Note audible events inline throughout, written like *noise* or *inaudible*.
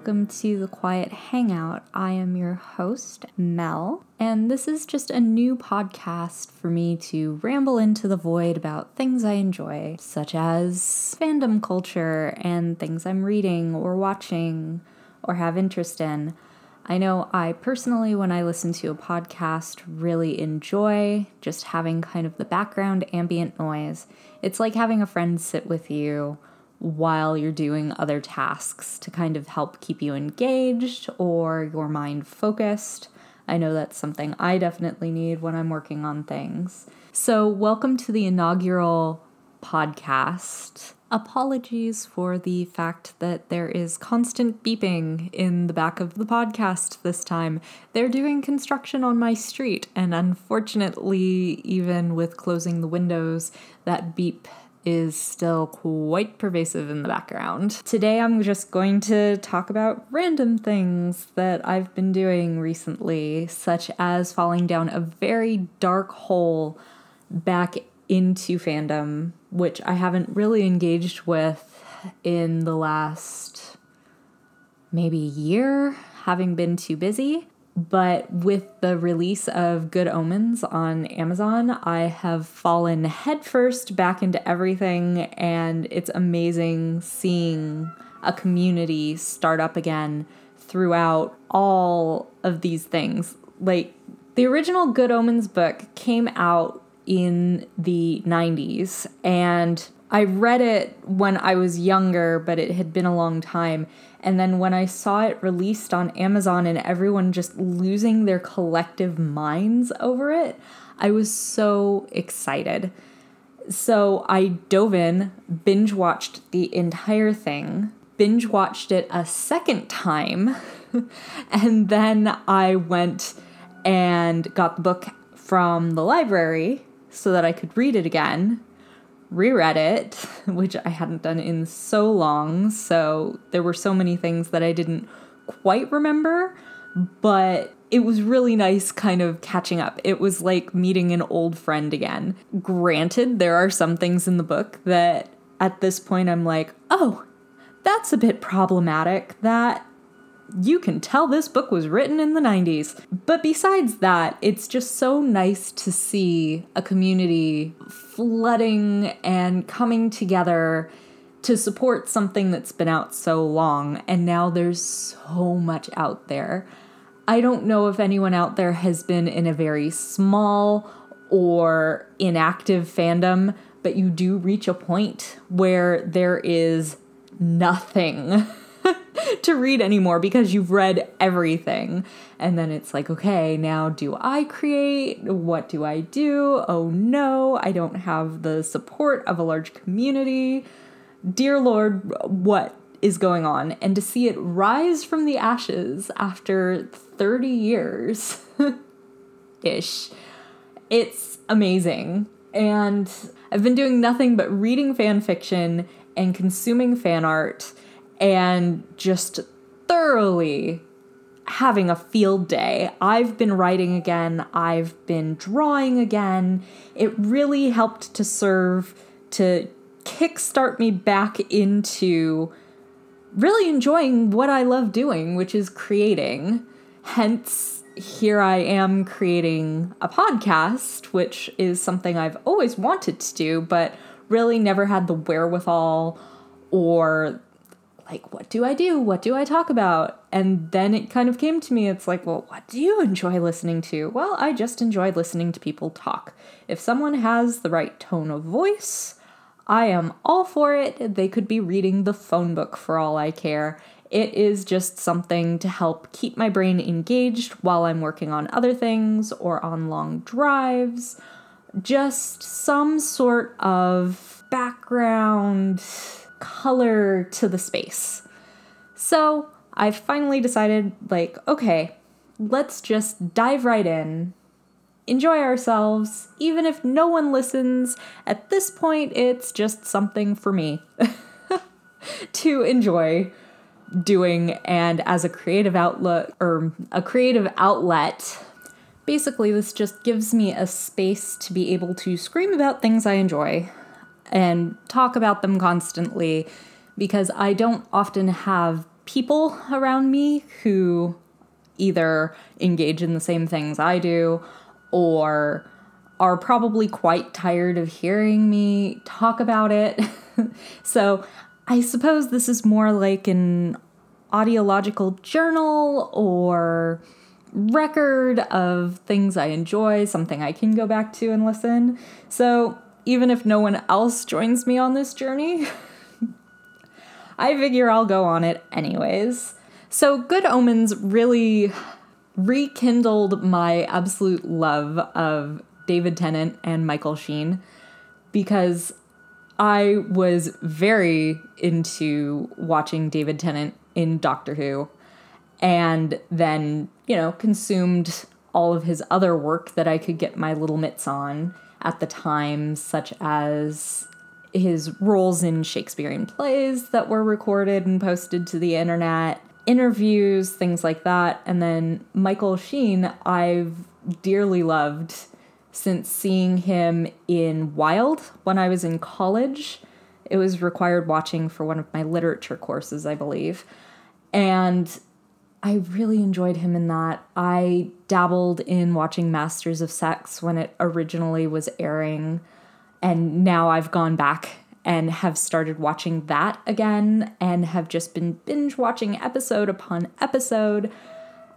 welcome to the Quiet Hangout. I am your host, Mel, and this is just a new podcast for me to ramble into the void about things I enjoy, such as fandom culture and things I'm reading or watching or have interest in. I know I personally, when I listen to a podcast, really enjoy just having kind of the background ambient noise. It's like having a friend sit with you while you're doing other tasks to kind of help keep you engaged or your mind focused. I know that's something I definitely need when I'm working on things. So, welcome to the inaugural podcast. Apologies for the fact that there is constant beeping in the back of the podcast this time. They're doing construction on my street, and unfortunately, even with closing the windows, that beep is still quite pervasive in the background. Today, I'm just going to talk about random things that I've been doing recently, such as falling down a very dark hole back into fandom, which I haven't really engaged with in the last maybe year, having been too busy. But with the release of Good Omens on Amazon, I have fallen headfirst back into everything, and it's amazing seeing a community start up again throughout all of these things. Like, the original Good Omens book came out in the 90s, and I read it when I was younger, but it had been a long time. And then when I saw it released on Amazon and everyone just losing their collective minds over it, I was so excited. So I dove in, binge watched the entire thing, binge watched it a second time, *laughs* and then I went and got the book from the library so that I could read it again reread it, *laughs* which I hadn't done in so long. So there were so many things that I didn't quite remember, but it was really nice kind of catching up. It was like meeting an old friend again. Granted, there are some things in the book that at this point I'm like, oh, that's a bit problematic. That you can tell this book was written in the 90s. But besides that, it's just so nice to see a community flooding and coming together to support something that's been out so long. And now there's so much out there. I don't know if anyone out there has been in a very small or inactive fandom, but you do reach a point where there is nothing. *laughs* *laughs* to read anymore because you've read everything. And then it's like, okay, now do I create? What do I do? Oh no, I don't have the support of a large community. Dear Lord, what is going on? And to see it rise from the ashes after 30 years *laughs* ish, it's amazing. And I've been doing nothing but reading fan fiction and consuming fan art and just thoroughly having a field day. I've been writing again, I've been drawing again. It really helped to serve to kickstart me back into really enjoying what I love doing, which is creating. Hence, here I am creating a podcast, which is something I've always wanted to do, but really never had the wherewithal or like, what do I do? What do I talk about? And then it kind of came to me it's like, well, what do you enjoy listening to? Well, I just enjoy listening to people talk. If someone has the right tone of voice, I am all for it. They could be reading the phone book for all I care. It is just something to help keep my brain engaged while I'm working on other things or on long drives. Just some sort of background color to the space. So I finally decided, like, okay, let's just dive right in, enjoy ourselves, even if no one listens. At this point, it's just something for me *laughs* to enjoy doing and as a creative outlet or a creative outlet basically this just gives me a space to be able to scream about things i enjoy and talk about them constantly because I don't often have people around me who either engage in the same things I do or are probably quite tired of hearing me talk about it. *laughs* so I suppose this is more like an audiological journal or record of things I enjoy, something I can go back to and listen. So even if no one else joins me on this journey, *laughs* I figure I'll go on it anyways. So, Good Omens really rekindled my absolute love of David Tennant and Michael Sheen because I was very into watching David Tennant in Doctor Who and then, you know, consumed all of his other work that I could get my little mitts on at the time, such as his roles in Shakespearean plays that were recorded and posted to the internet, interviews, things like that. And then Michael Sheen, I've dearly loved since seeing him in Wilde when I was in college. It was required watching for one of my literature courses, I believe. And I really enjoyed him in that. I dabbled in watching Masters of Sex when it originally was airing, and now I've gone back and have started watching that again and have just been binge watching episode upon episode.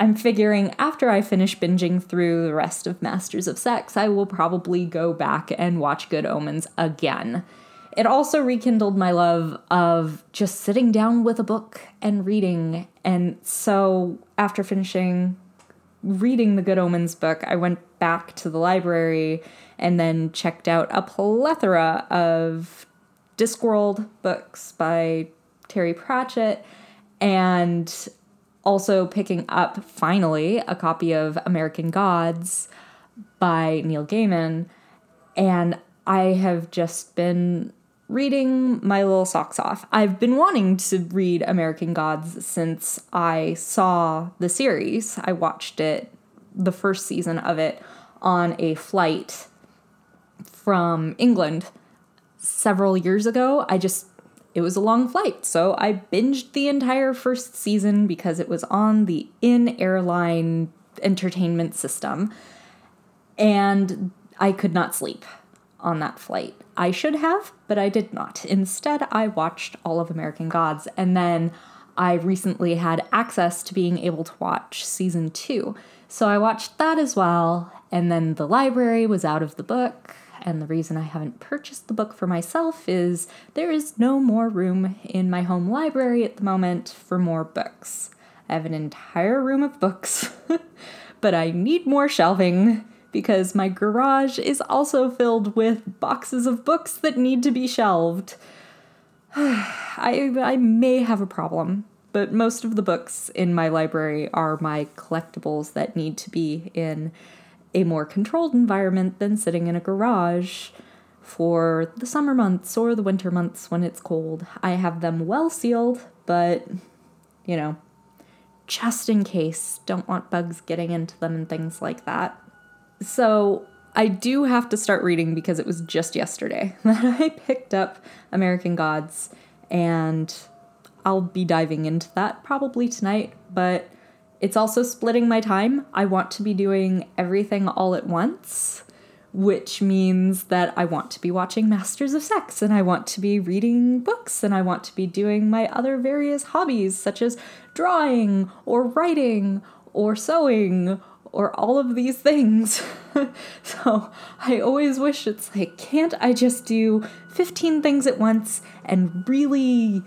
I'm figuring after I finish binging through the rest of Masters of Sex, I will probably go back and watch Good Omens again. It also rekindled my love of just sitting down with a book and reading. And so after finishing reading the Good Omens book, I went back to the library and then checked out a plethora of Discworld books by Terry Pratchett and also picking up finally a copy of American Gods by Neil Gaiman. And I have just been reading my little socks off. I've been wanting to read American Gods since I saw the series. I watched it, the first season of it, on a flight from England several years ago. I just, it was a long flight, so I binged the entire first season because it was on the in airline entertainment system. And I could not sleep on that flight. I should have, but I did not. Instead, I watched all of American Gods, and then I recently had access to being able to watch season two. So I watched that as well, and then the library was out of the book. And the reason I haven't purchased the book for myself is there is no more room in my home library at the moment for more books. I have an entire room of books, *laughs* but I need more shelving because my garage is also filled with boxes of books that need to be shelved. *sighs* I, I may have a problem, but most of the books in my library are my collectibles that need to be in a more controlled environment than sitting in a garage for the summer months or the winter months when it's cold. I have them well sealed, but you know, just in case, don't want bugs getting into them and things like that. So I do have to start reading because it was just yesterday *laughs* that I picked up American Gods, and I'll be diving into that probably tonight, but it's also splitting my time. I want to be doing everything all at once, which means that I want to be watching Masters of Sex, and I want to be reading books, and I want to be doing my other various hobbies, such as drawing, or writing, or sewing, or all of these things. *laughs* so I always wish it's like, can't I just do 15 things at once and really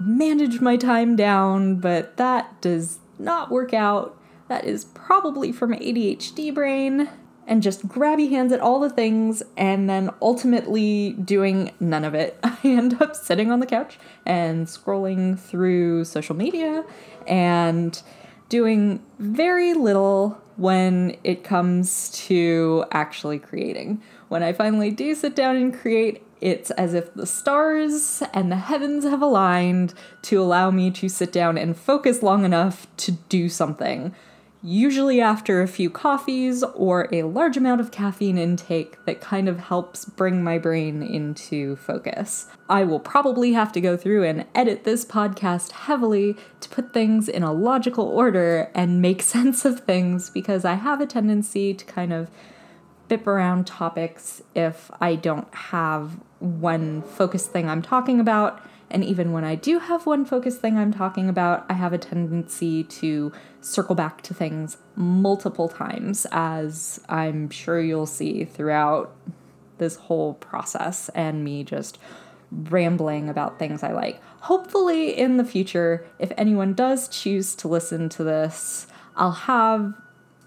manage my time down? But that does not work out. That is probably from ADHD brain and just grabby hands at all the things and then ultimately doing none of it. *laughs* I end up sitting on the couch and scrolling through social media and doing very little when it comes to actually creating. When I finally do sit down and create, it's as if the stars and the heavens have aligned to allow me to sit down and focus long enough to do something. Usually after a few coffees or a large amount of caffeine intake that kind of helps bring my brain into focus. I will probably have to go through and edit this podcast heavily to put things in a logical order and make *laughs* sense of things because I have a tendency to kind of bip around topics if I don't have one focused thing I'm talking about and even when I do have one focus thing I'm talking about, I have a tendency to circle back to things multiple times, as I'm sure you'll see throughout this whole process and me just rambling about things I like. Hopefully, in the future, if anyone does choose to listen to this, I'll have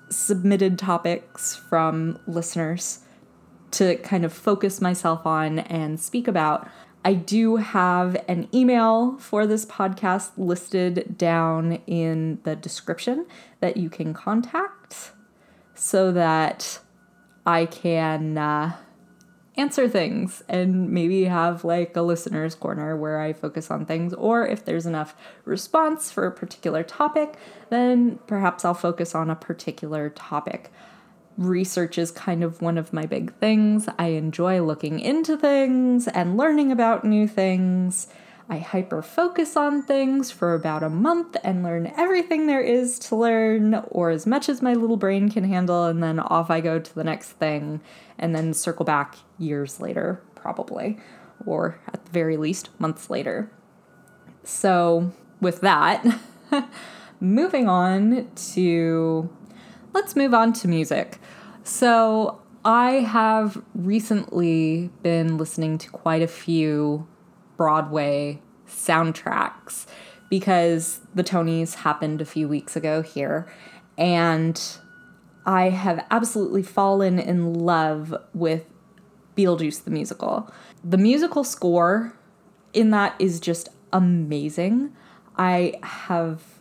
submitted topics from listeners to kind of focus myself on and speak about. I do have an email for this podcast listed down in the description that you can contact so that I can uh, answer things and maybe have like a listener's corner where I focus on things. Or if there's enough response for a particular topic, then perhaps I'll focus on a particular topic research is kind of one of my big things. I enjoy looking into things and learning about new things. I hyper focus on things for about a month and learn everything there is to learn, or as much as my little brain can handle, and then off I go to the next thing, and then circle back years later, probably, or at the very least, months later. So, with that, *laughs* moving on to let's move on to music. So, I have recently been listening to quite a few Broadway soundtracks because the Tonys happened a few weeks ago here, and I have absolutely fallen in love with Beetlejuice the musical. The musical score in that is just amazing. I have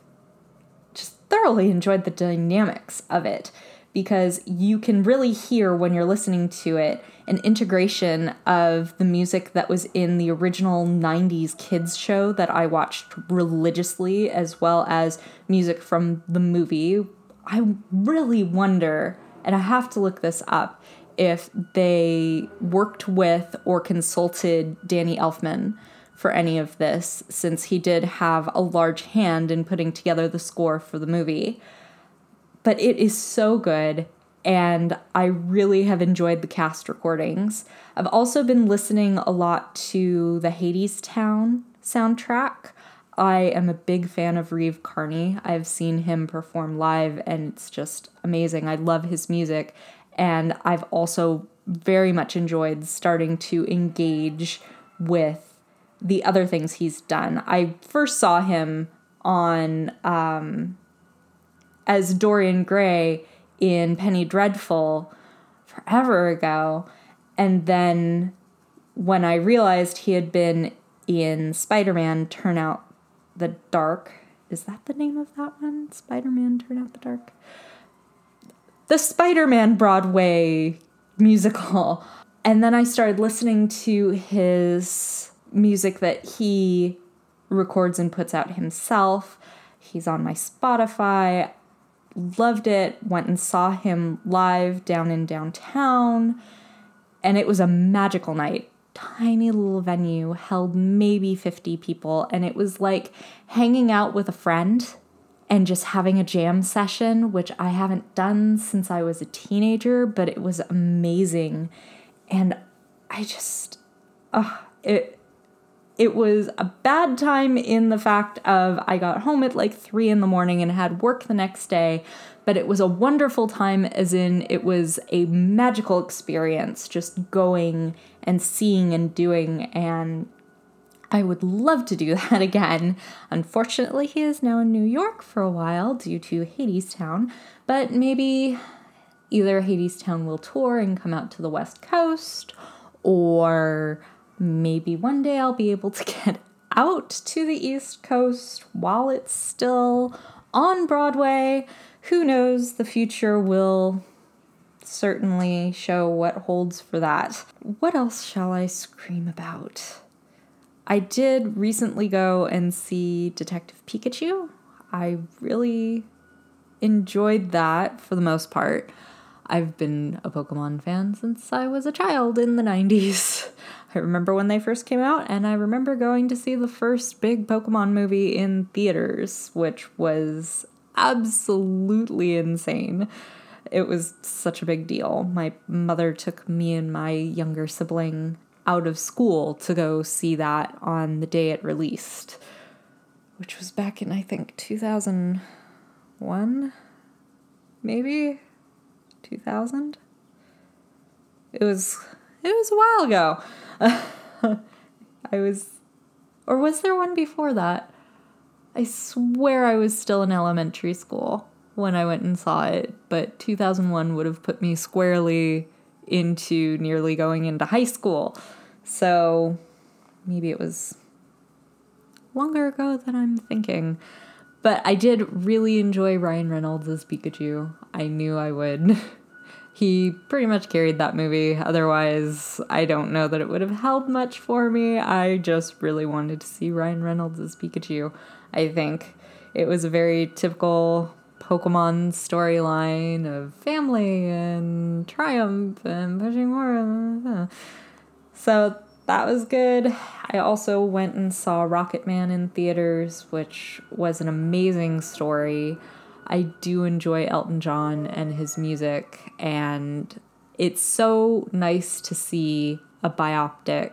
thoroughly enjoyed the dynamics of it because you can really hear when you're listening to it an integration of the music that was in the original 90s kids show that I watched religiously, as well as music from the movie. I really wonder, and I have to look this up, if they worked with or consulted Danny Elfman for any of this, since he did have a large hand in putting together the score for the movie. But it is so good, and I really have enjoyed the cast recordings. I've also been listening a lot to the Hadestown soundtrack. I am a big fan of Reeve Carney. I've seen him perform live, and it's just amazing. I love his music, and I've also very much enjoyed starting to engage with the other things he's done. I first saw him on um, as Dorian Gray in Penny Dreadful forever ago. And then when I realized he had been in Spider Man Turn Out the Dark, is that the name of that one? Spider Man Turn Out the Dark? The Spider Man Broadway musical. And then I started listening to his music that he records and puts out himself. He's on my Spotify. Loved it. Went and saw him live down in downtown. And it was a magical night. Tiny little venue, held maybe 50 people. And it was like hanging out with a friend and just having a jam session, which I haven't done since I was a teenager, but it was amazing. And I just, oh, it, it was a bad time in the fact of I got home at like three in the morning and had work the next day, but it was a wonderful time, as in it was a magical experience just going and seeing and doing. And I would love to do *laughs* that again. Unfortunately, he is now in New York for a while due to Hadestown, but maybe either Hadestown will tour and come out to the West Coast or maybe one day I'll be able to *laughs* get out to the East Coast while it's still on Broadway. Who knows? The future will certainly show what holds for that. What else shall I scream about? I did recently go and see Detective Pikachu. I really enjoyed that for the most part. I've been a Pokemon fan since I was a child in the 90s. I remember when they first came out, and I remember going to see the first big Pokemon movie in theaters, which was absolutely insane. It was such a big deal. My mother took me and my younger sibling out of school to go see that on the day it released, which was back in, I think, 2001, maybe 2000. It was it was a while ago. *laughs* I was or was there one before that? I swear I was still in elementary school when I went and saw it, but 2001 would have put me squarely into nearly going into high school. So maybe it was longer ago than I'm thinking. But I did really enjoy Ryan Reynolds as Pikachu. I knew I would. *laughs* he pretty much carried that movie. Otherwise, I don't know that it would have held much for me. I just really wanted to see Ryan Reynolds as Pikachu. I think it was a very typical Pokemon storyline of family and triumph and pushing more. So that was good. I also went and saw Rocketman in theaters, which was an amazing story. I do enjoy Elton John and his music, and it's so nice to see a biopic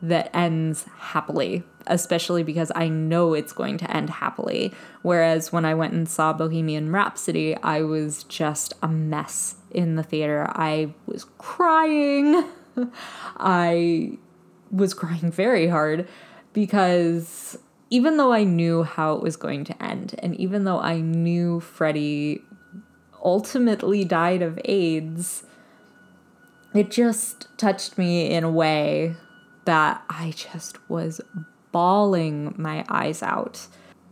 that ends happily, especially because I know it's going to end happily. Whereas when I went and saw Bohemian Rhapsody, I was just a mess in the theater. I was crying. *laughs* I was crying very hard because even though I knew how it was going to end, and even though I knew Freddie ultimately died of AIDS, it just touched me in a way that I just was bawling my eyes out.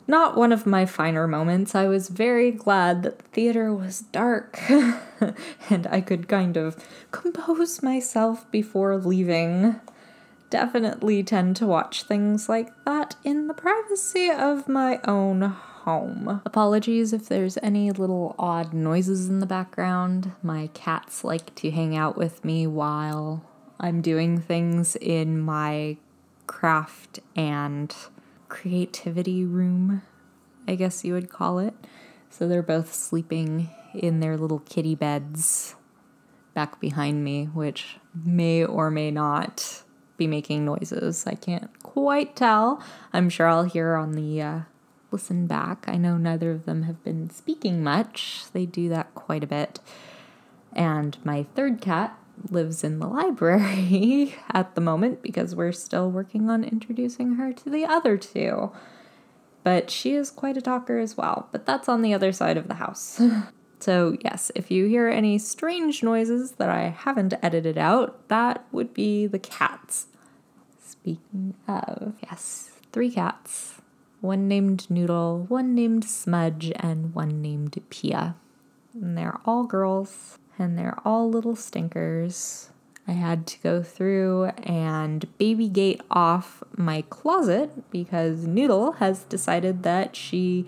Not one of my finer moments. I was very glad that the theater was dark *laughs* and I could kind of compose myself before leaving definitely tend to watch things like that in the privacy of my own home. Apologies if there's any little odd noises in the background. My cats like to hang out with me while I'm doing things in my craft and creativity room, I guess you would call it. So they're both sleeping in their little kitty beds back behind me, which may or may not be making noises. I can't quite tell. I'm sure I'll hear on the uh, listen back. I know neither of them have been speaking much, they do that quite a bit. And my third cat lives in the *laughs* library at the moment because we're still working on introducing her to the other two. But she is quite a talker as well, but that's on the other side of the house. *laughs* So, yes, if you hear any strange noises that I haven't edited out, that would be the cats. Speaking of, yes, three cats one named Noodle, one named Smudge, and one named Pia. And they're all girls, and they're all little stinkers. I had to go through and baby gate off my closet because Noodle has decided that she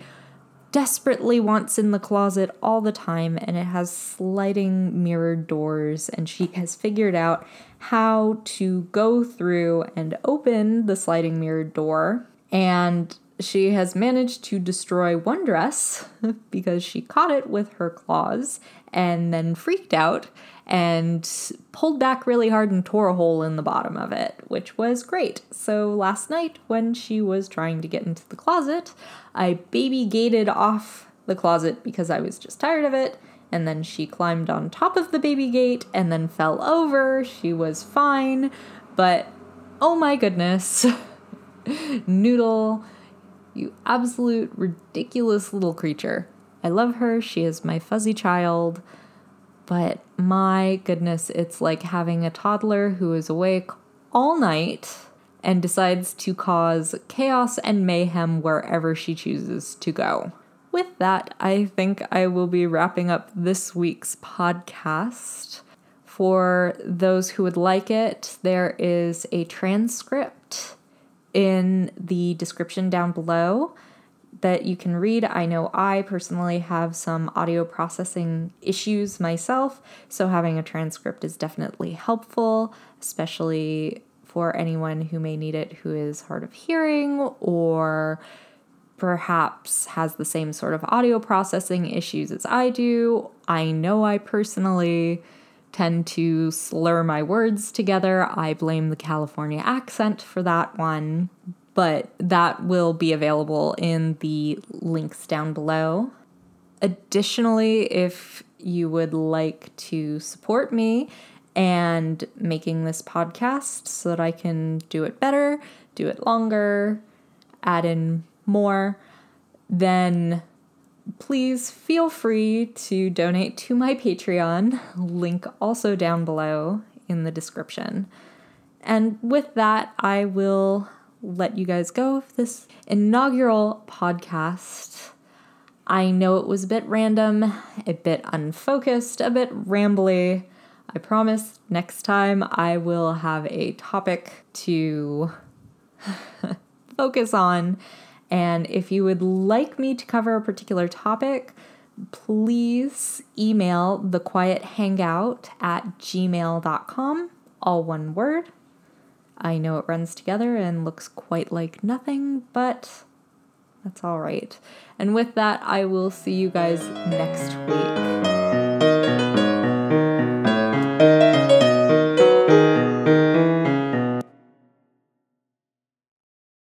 desperately wants in the closet all the time, and it has sliding mirrored doors. And she has figured out how to go through and open the sliding mirrored door. And she has managed to destroy one dress *laughs* because she caught it with her claws and then freaked out and pulled back really hard and tore a hole in the bottom of it, which was great. So last night, when she was trying to get into the closet, I baby gated off the closet because I was just tired of it. And then she climbed on top of the baby gate and then fell over. She was fine, but oh my goodness, *laughs* Noodle, you absolute ridiculous little creature. I love her. She is my fuzzy child. But my goodness, it's like having a toddler who is awake all night and decides to cause chaos and mayhem wherever she chooses to go. With that, I think I will be wrapping up this week's podcast. For those who would like it, there is a transcript in the description down below that you can read. I know I personally have some audio processing issues myself, so having a transcript is definitely helpful, especially for anyone who may need it who is hard of hearing or perhaps has the same sort of audio processing issues as I do. I know I personally tend to slur my words together. I blame the California accent for that one, but that will be available in the links down below. Additionally, if you would like to support me and making this podcast so that I can do it better, do it longer, add in more, then please feel free to donate to my Patreon, link also down below in the description. And with that, I will let you guys go of this inaugural podcast. I know it was a bit random, a bit unfocused, a bit rambly. I promise next time I will have a topic to *laughs* focus on and if you would like me to cover a particular topic, please email the quiet hangout at gmail.com, all one word. I know it runs together and looks quite like nothing, but that's all right. And with that, I will see you guys next week.